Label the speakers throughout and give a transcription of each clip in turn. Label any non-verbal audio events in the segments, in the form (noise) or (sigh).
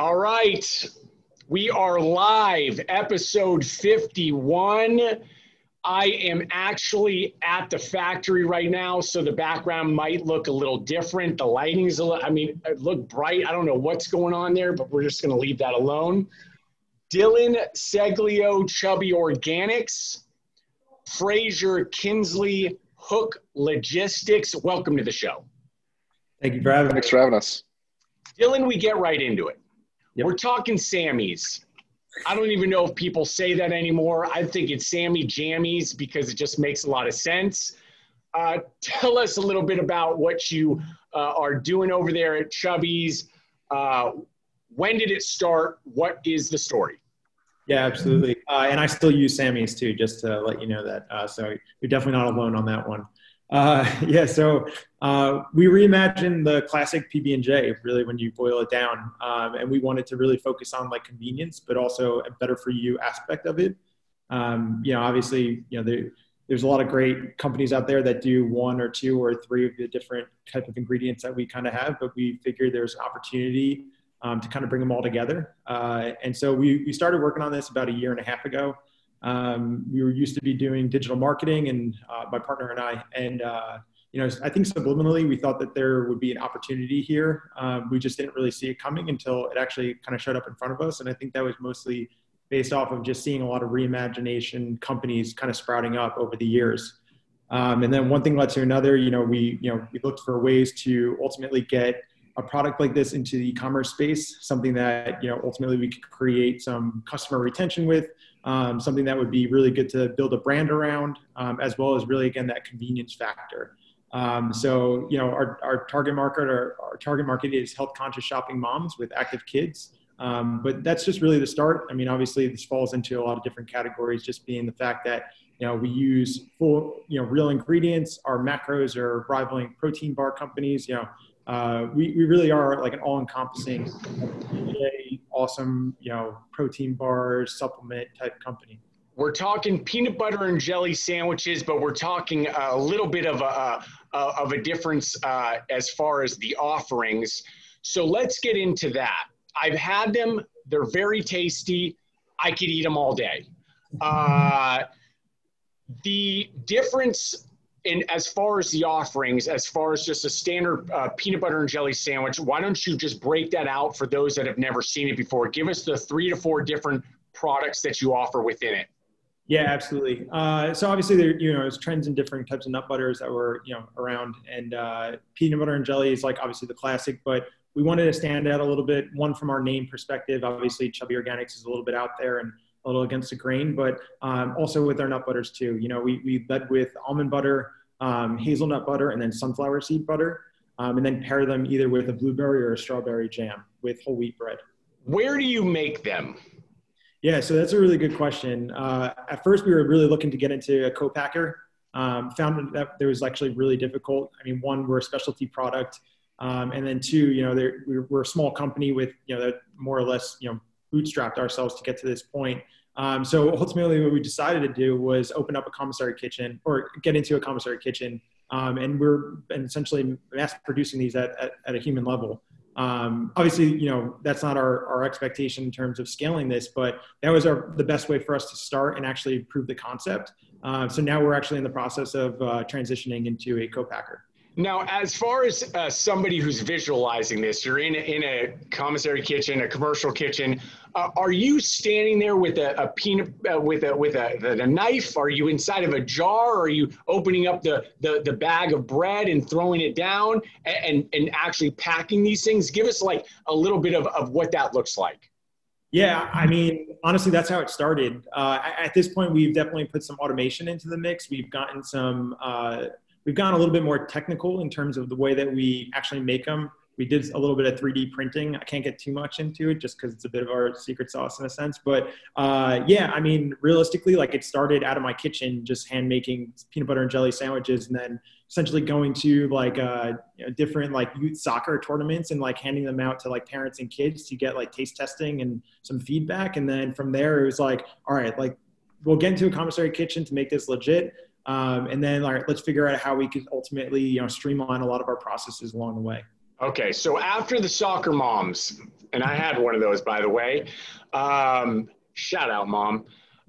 Speaker 1: All right. We are live, episode 51. I am actually at the factory right now, so the background might look a little different. The lighting's a little, I mean, it look bright. I don't know what's going on there, but we're just going to leave that alone. Dylan Seglio, Chubby Organics, Fraser Kinsley, Hook Logistics. Welcome to the show.
Speaker 2: Thank you for having us.
Speaker 3: Thanks for having us.
Speaker 1: Dylan, we get right into it.
Speaker 2: Yep.
Speaker 1: We're talking Sammys. I don't even know if people say that anymore. I think it's Sammy Jammies because it just makes a lot of sense. Uh, tell us a little bit about what you uh, are doing over there at Chubby's. Uh, when did it start? What is the story?
Speaker 2: Yeah, absolutely. Uh, and I still use Sammy's too, just to let you know that. Uh, so you're definitely not alone on that one. Uh, (laughs) yeah, so uh, we reimagined the classic PB and J really when you boil it down, um, and we wanted to really focus on like convenience, but also a better for you aspect of it. Um, you know, obviously, you know, there, there's a lot of great companies out there that do one or two or three of the different type of ingredients that we kind of have, but we figured there's an opportunity um, to kind of bring them all together. Uh, and so we, we started working on this about a year and a half ago. Um, we were used to be doing digital marketing, and uh, my partner and I, and uh, you know, I think subliminally we thought that there would be an opportunity here. Um, we just didn't really see it coming until it actually kind of showed up in front of us, and I think that was mostly based off of just seeing a lot of reimagination companies kind of sprouting up over the years. Um, and then one thing led to another. You know, we you know we looked for ways to ultimately get a product like this into the e-commerce space, something that you know ultimately we could create some customer retention with, um, something that would be really good to build a brand around, um, as well as really again that convenience factor. Um, so you know our, our target market our, our target market is health conscious shopping moms with active kids. Um, but that's just really the start. I mean, obviously, this falls into a lot of different categories. Just being the fact that you know we use full, you know, real ingredients. Our macros are rivaling protein bar companies. You know, uh, we, we really are like an awesome you know protein bars supplement type company.
Speaker 1: We're talking peanut butter and jelly sandwiches but we're talking a little bit of a, of a difference uh, as far as the offerings. So let's get into that. I've had them. They're very tasty. I could eat them all day. Uh, the difference in as far as the offerings, as far as just a standard uh, peanut butter and jelly sandwich, why don't you just break that out for those that have never seen it before? Give us the three to four different products that you offer within it.
Speaker 2: Yeah, absolutely. Uh, so obviously, there you know, there's trends in different types of nut butters that were you know around, and uh, peanut butter and jelly is like obviously the classic, but we wanted to stand out a little bit. One from our name perspective, obviously, Chubby Organics is a little bit out there and a little against the grain, but um, also with our nut butters too. You know, we, we led with almond butter, um, hazelnut butter, and then sunflower seed butter, um, and then pair them either with a blueberry or a strawberry jam with whole wheat bread.
Speaker 1: Where do you make them?
Speaker 2: Yeah, so that's a really good question. Uh, at first, we were really looking to get into a co-packer. Um, found that there was actually really difficult. I mean, one, we're a specialty product, um, and then two, you know, we're a small company with, you know, more or less, you know, bootstrapped ourselves to get to this point. Um, so ultimately, what we decided to do was open up a commissary kitchen or get into a commissary kitchen. Um, and we're essentially mass producing these at, at, at a human level. Um, obviously, you know, that's not our, our expectation in terms of scaling this, but that was our, the best way for us to start and actually prove the concept. Uh, so now we're actually in the process of uh, transitioning into a co-packer.
Speaker 1: Now, as far as uh, somebody who's visualizing this, you're in a, in a commissary kitchen, a commercial kitchen. Uh, are you standing there with a, a peanut uh, with a with a, a, knife? Are you inside of a jar? Are you opening up the, the the bag of bread and throwing it down and and actually packing these things? Give us like a little bit of, of what that looks like.
Speaker 2: Yeah, I mean, honestly, that's how it started. Uh, at this point, we've definitely put some automation into the mix. We've gotten some uh, we've gone a little bit more technical in terms of the way that we actually make them. We did a little bit of 3D printing. I can't get too much into it just because it's a bit of our secret sauce in a sense. But uh, yeah, I mean, realistically, like it started out of my kitchen, just hand making peanut butter and jelly sandwiches, and then essentially going to like uh, you know, different like youth soccer tournaments and like handing them out to like parents and kids to get like taste testing and some feedback. And then from there, it was like, all right, like we'll get into a commissary kitchen to make this legit um, and then like, let's figure out how we could ultimately, you know, streamline a lot of our processes along the way.
Speaker 1: Okay, so after the soccer moms, and I had one of those, by the way. Um, shout out, mom.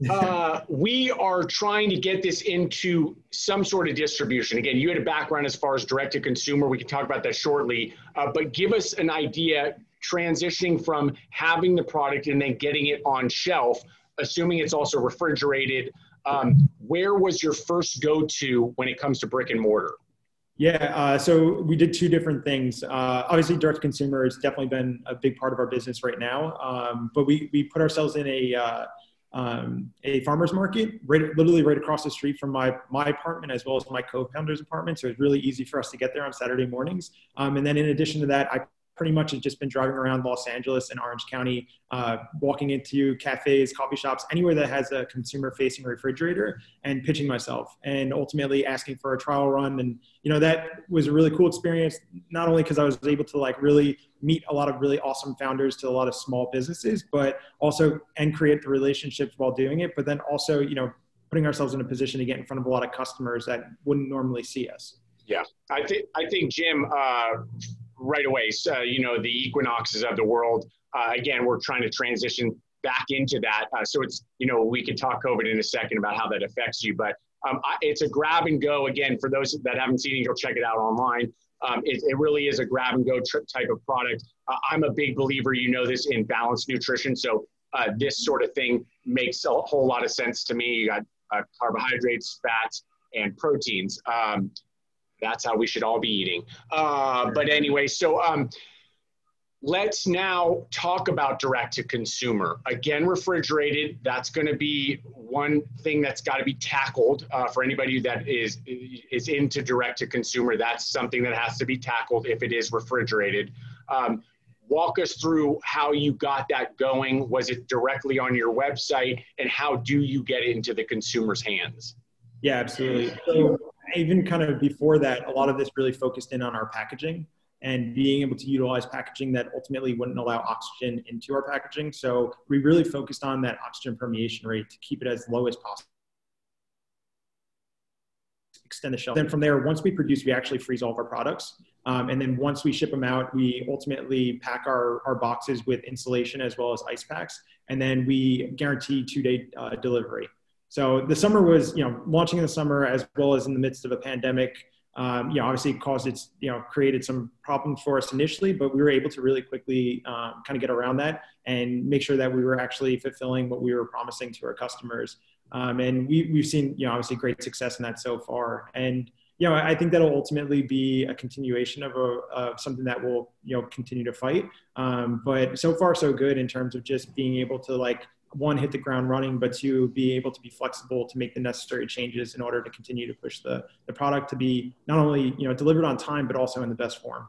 Speaker 1: Uh, (laughs) we are trying to get this into some sort of distribution. Again, you had a background as far as direct to consumer. We can talk about that shortly. Uh, but give us an idea transitioning from having the product and then getting it on shelf, assuming it's also refrigerated. Um, where was your first go to when it comes to brick and mortar?
Speaker 2: Yeah, uh, so we did two different things. Uh, obviously, direct consumer has definitely been a big part of our business right now. Um, but we, we put ourselves in a uh, um, a farmer's market, right, literally right across the street from my my apartment as well as my co-founder's apartment. So it's really easy for us to get there on Saturday mornings. Um, and then in addition to that, I pretty much have just been driving around Los Angeles and Orange County, uh, walking into cafes, coffee shops, anywhere that has a consumer facing refrigerator and pitching myself and ultimately asking for a trial run. And, you know, that was a really cool experience, not only because I was able to like really meet a lot of really awesome founders to a lot of small businesses, but also and create the relationships while doing it, but then also, you know, putting ourselves in a position to get in front of a lot of customers that wouldn't normally see us.
Speaker 1: Yeah, I think I think gym, uh, right away. So, you know, the Equinoxes of the world. Uh, again, we're trying to transition back into that. Uh, so it's, you know, we can talk COVID in a second about how that affects you, but um, I, it's a grab and go. Again, for those that haven't seen it, go check it out online. Um, it, it, really is a grab and go type of product. Uh, I'm a big believer, you know this, in balanced nutrition. So uh, this sort of thing makes a whole lot of sense to me. You got uh, carbohydrates, fats, and proteins. Um, that's how we should all be eating. Uh, but anyway, so um, let's now talk about direct to consumer. Again, refrigerated. That's going to be one thing that's got to be tackled uh, for anybody that is is into direct to consumer. That's something that has to be tackled if it is refrigerated. Um, walk us through how you got that going. Was it directly on your website, and how do you get it into the consumer's hands?
Speaker 2: Yeah, absolutely. So even kind of before that, a lot of this really focused in on our packaging and being able to utilize packaging that ultimately wouldn't allow oxygen into our packaging. So we really focused on that oxygen permeation rate to keep it as low as possible. Extend the shelf. Then from there, once we produce, we actually freeze all of our products. Um, and then once we ship them out, we ultimately pack our, our boxes with insulation as well as ice packs. And then we guarantee two day uh, delivery. So the summer was, you know, launching in the summer as well as in the midst of a pandemic. Um, you know, obviously caused its, you know, created some problems for us initially, but we were able to really quickly um, kind of get around that and make sure that we were actually fulfilling what we were promising to our customers. Um, and we, we've seen, you know, obviously great success in that so far. And, you know, I think that'll ultimately be a continuation of, a, of something that will, you know, continue to fight. Um, but so far, so good in terms of just being able to like one hit the ground running but two be able to be flexible to make the necessary changes in order to continue to push the, the product to be not only you know delivered on time but also in the best form.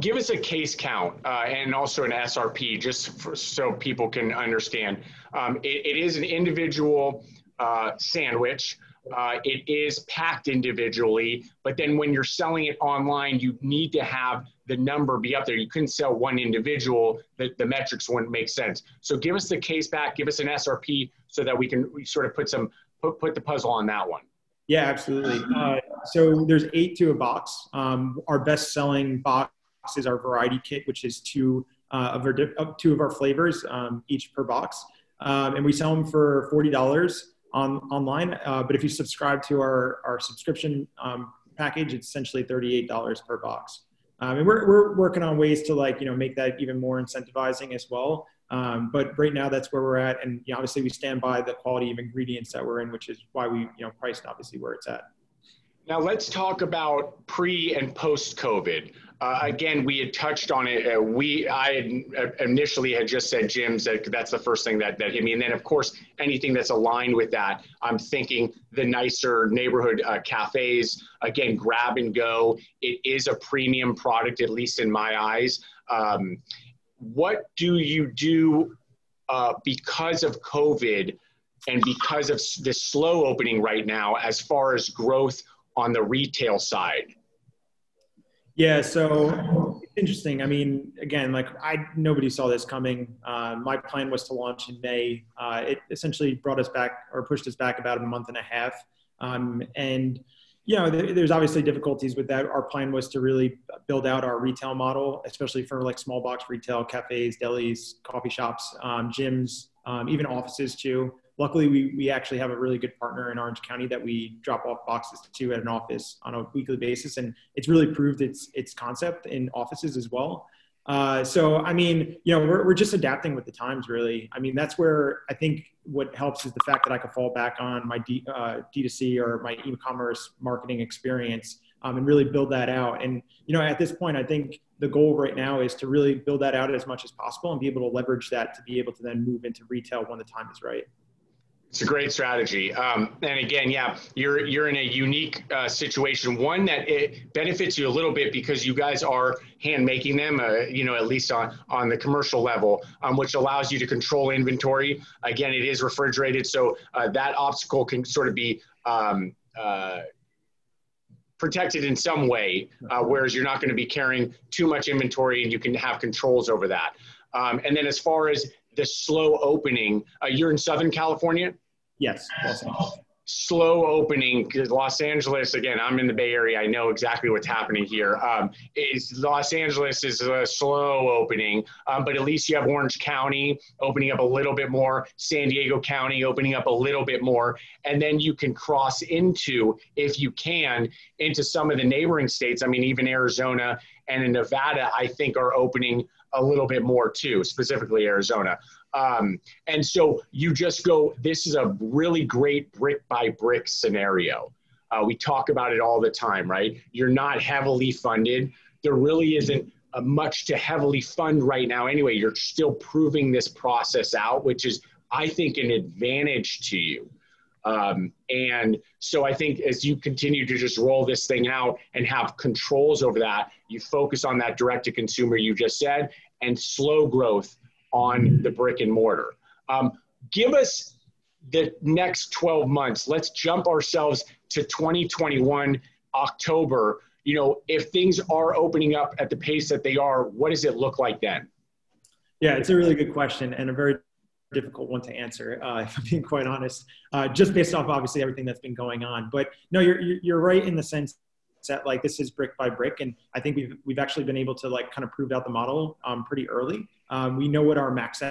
Speaker 1: Give us a case count uh, and also an srp just for, so people can understand. Um, it, it is an individual uh, sandwich uh, it is packed individually, but then when you're selling it online, you need to have the number be up there. You couldn't sell one individual, the, the metrics wouldn't make sense. So give us the case back, give us an SRP so that we can sort of put some, put, put the puzzle on that one.
Speaker 2: Yeah, absolutely. Uh, so there's eight to a box. Um, our best selling box is our variety kit, which is two uh, of our two of our flavors, um, each per box. Um, and we sell them for $40 on online. Uh, but if you subscribe to our, our subscription um, package, it's essentially $38 per box. Um, and we're, we're working on ways to like, you know, make that even more incentivizing as well. Um, but right now that's where we're at. And you know, obviously we stand by the quality of ingredients that we're in, which is why we, you know, priced obviously where it's at.
Speaker 1: Now let's talk about pre and post COVID. Uh, again, we had touched on it. Uh, we, I had uh, initially had just said gyms. That that's the first thing that, that hit me. And then, of course, anything that's aligned with that, I'm thinking the nicer neighborhood uh, cafes. Again, grab and go. It is a premium product, at least in my eyes. Um, what do you do uh, because of COVID and because of the slow opening right now, as far as growth on the retail side?
Speaker 2: Yeah, so it's interesting. I mean, again, like I nobody saw this coming. Uh, my plan was to launch in May. Uh, it essentially brought us back or pushed us back about a month and a half. Um, and you know, there's obviously difficulties with that. Our plan was to really build out our retail model, especially for like small box retail, cafes, delis, coffee shops, um, gyms, um, even offices too. Luckily, we, we actually have a really good partner in Orange County that we drop off boxes to at an office on a weekly basis, and it's really proved its its concept in offices as well. Uh, so, I mean, you know, we're, we're just adapting with the times, really. I mean, that's where I think what helps is the fact that I can fall back on my D, uh, D2C or my e-commerce marketing experience um, and really build that out. And, you know, at this point, I think the goal right now is to really build that out as much as possible and be able to leverage that to be able to then move into retail when the time is right.
Speaker 1: It's a great strategy. Um, and again, yeah, you're you're in a unique uh, situation. One that it benefits you a little bit because you guys are hand making them. Uh, you know, at least on on the commercial level, um, which allows you to control inventory. Again, it is refrigerated, so uh, that obstacle can sort of be. Um, uh, protected in some way, uh, whereas you're not going to be carrying too much inventory and you can have controls over that. Um, and then as far as the slow opening, uh, you're in Southern California?
Speaker 2: Yes.
Speaker 1: Slow opening because Los Angeles, again, I'm in the Bay Area. I know exactly what's happening here. Um, is Los Angeles is a slow opening, um, but at least you have Orange County opening up a little bit more, San Diego County opening up a little bit more, and then you can cross into, if you can, into some of the neighboring states. I mean, even Arizona and in Nevada, I think are opening a little bit more too, specifically Arizona. Um, and so you just go, this is a really great brick by brick scenario. Uh, we talk about it all the time, right? You're not heavily funded. There really isn't much to heavily fund right now anyway. You're still proving this process out, which is, I think, an advantage to you. Um, and so I think as you continue to just roll this thing out and have controls over that, you focus on that direct to consumer you just said and slow growth on the brick and mortar. Um, give us the next 12 months. Let's jump ourselves to 2021 October. You know, if things are opening up at the pace that they are, what does it look like then?
Speaker 2: Yeah, it's a really good question and a very difficult one to answer, uh, (laughs) if I'm being quite honest, uh, just based off obviously everything that's been going on. But no, you're, you're right in the sense that like this is brick by brick. And I think we've, we've actually been able to like kind of prove out the model um, pretty early. Um, we know what our max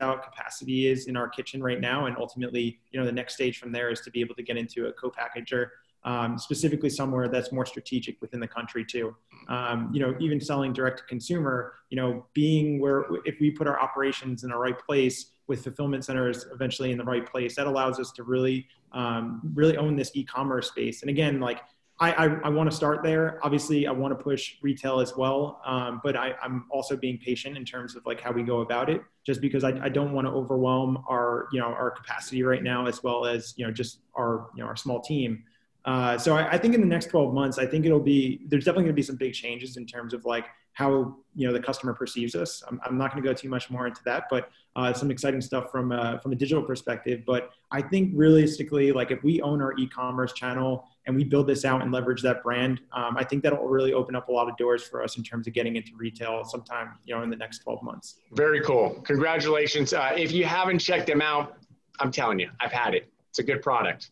Speaker 2: out capacity is in our kitchen right now. And ultimately, you know, the next stage from there is to be able to get into a co-packager um, specifically somewhere that's more strategic within the country too. Um, you know, even selling direct to consumer, you know, being where if we put our operations in the right place with fulfillment centers eventually in the right place, that allows us to really, um, really own this e-commerce space. And again, like I, I, I want to start there. Obviously, I want to push retail as well, um, but I, am also being patient in terms of like how we go about it. Just because I, I don't want to overwhelm our you know our capacity right now, as well as you know just our you know our small team. Uh, so I, I, think in the next 12 months, I think it'll be there's definitely going to be some big changes in terms of like how you know the customer perceives us. I'm, I'm not going to go too much more into that, but uh, some exciting stuff from uh, from a digital perspective. But I think realistically, like if we own our e-commerce channel and we build this out and leverage that brand, um, I think that'll really open up a lot of doors for us in terms of getting into retail sometime you know in the next 12 months.
Speaker 1: Very cool. Congratulations. Uh, if you haven't checked them out, I'm telling you, I've had it. It's a good product.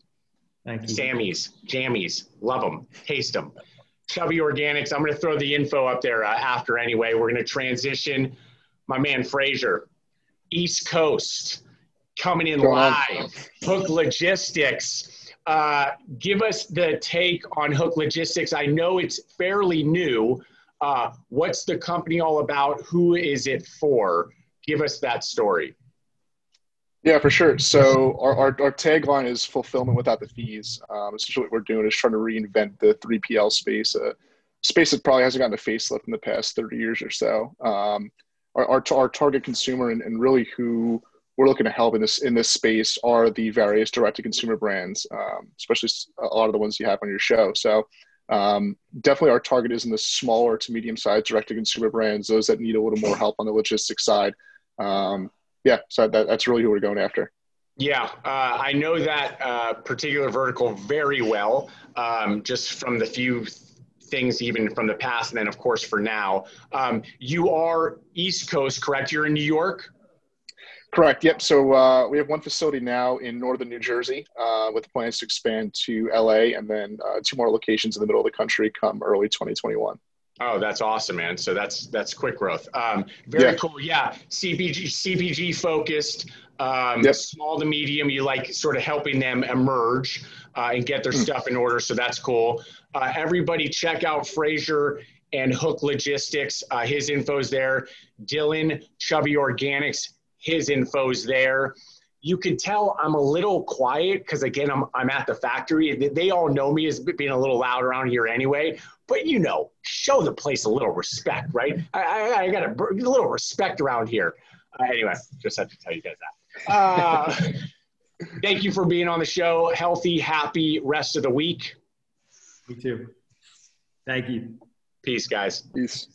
Speaker 2: Thank you.
Speaker 1: Sammy's, Jammies, love them, taste them. Chubby Organics. I'm going to throw the info up there uh, after anyway. We're going to transition. My man Fraser, East Coast, coming in live. Hook Logistics. Uh, give us the take on Hook Logistics. I know it's fairly new. Uh, what's the company all about? Who is it for? Give us that story.
Speaker 3: Yeah, for sure. So our, our, our, tagline is fulfillment without the fees. Um, essentially, what we're doing is trying to reinvent the 3PL space, a space that probably hasn't gotten a facelift in the past 30 years or so. Um, our, our, our, target consumer and, and, really who we're looking to help in this in this space are the various direct-to-consumer brands, um, especially a lot of the ones you have on your show. So um, definitely our target is in the smaller to medium-sized direct-to-consumer brands, those that need a little more help on the logistics side. Um, yeah, so that, that's really who we're going after.
Speaker 1: Yeah, uh, I know that uh, particular vertical very well, um, just from the few things even from the past, and then of course for now. Um, you are East Coast, correct? You're in New York.
Speaker 3: Correct. Yep. So uh, we have one facility now in northern New Jersey uh, with plans to expand to LA and then uh, two more locations in the middle of the country come early 2021.
Speaker 1: Oh, that's awesome, man. So that's that's quick growth. Um, very yeah. cool. Yeah, CPG CPG focused, um, yep. small to medium. You like sort of helping them emerge uh, and get their mm. stuff in order. So that's cool. Uh, everybody, check out Fraser and Hook Logistics. Uh, his info's there. Dylan Chubby Organics. His info's there you can tell I'm a little quiet because again I'm I'm at the factory. They all know me as being a little loud around here anyway. But you know, show the place a little respect, right? I, I, I got a, a, little respect around here. Uh, anyway, just had to tell you guys that. Uh, (laughs) thank you for being on the show. Healthy, happy rest of the week.
Speaker 2: Me too. Thank you.
Speaker 1: Peace, guys.
Speaker 3: Peace.